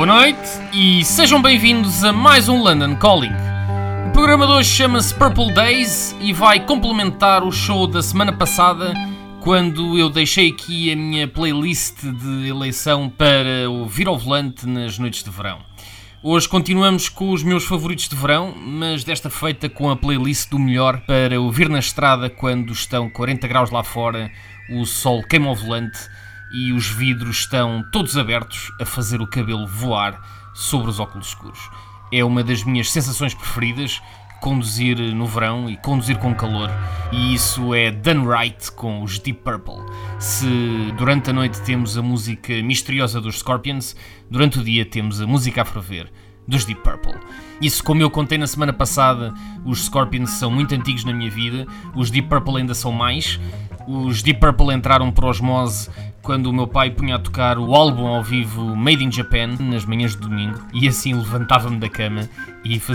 Boa noite e sejam bem-vindos a mais um London Calling. O programa de hoje chama-se Purple Days e vai complementar o show da semana passada, quando eu deixei aqui a minha playlist de eleição para ouvir ao volante nas noites de verão. Hoje continuamos com os meus favoritos de verão, mas desta feita com a playlist do melhor para ouvir na estrada quando estão 40 graus lá fora, o sol queima ao volante e os vidros estão todos abertos a fazer o cabelo voar sobre os óculos escuros. É uma das minhas sensações preferidas, conduzir no verão e conduzir com calor, e isso é done right com os Deep Purple. Se durante a noite temos a música misteriosa dos Scorpions, durante o dia temos a música a ferver dos Deep Purple. Isso, como eu contei na semana passada, os Scorpions são muito antigos na minha vida, os Deep Purple ainda são mais. Os Deep Purple entraram por osmose quando o meu pai punha a tocar o álbum ao vivo Made in Japan nas manhãs de domingo e assim levantava-me da cama e fazia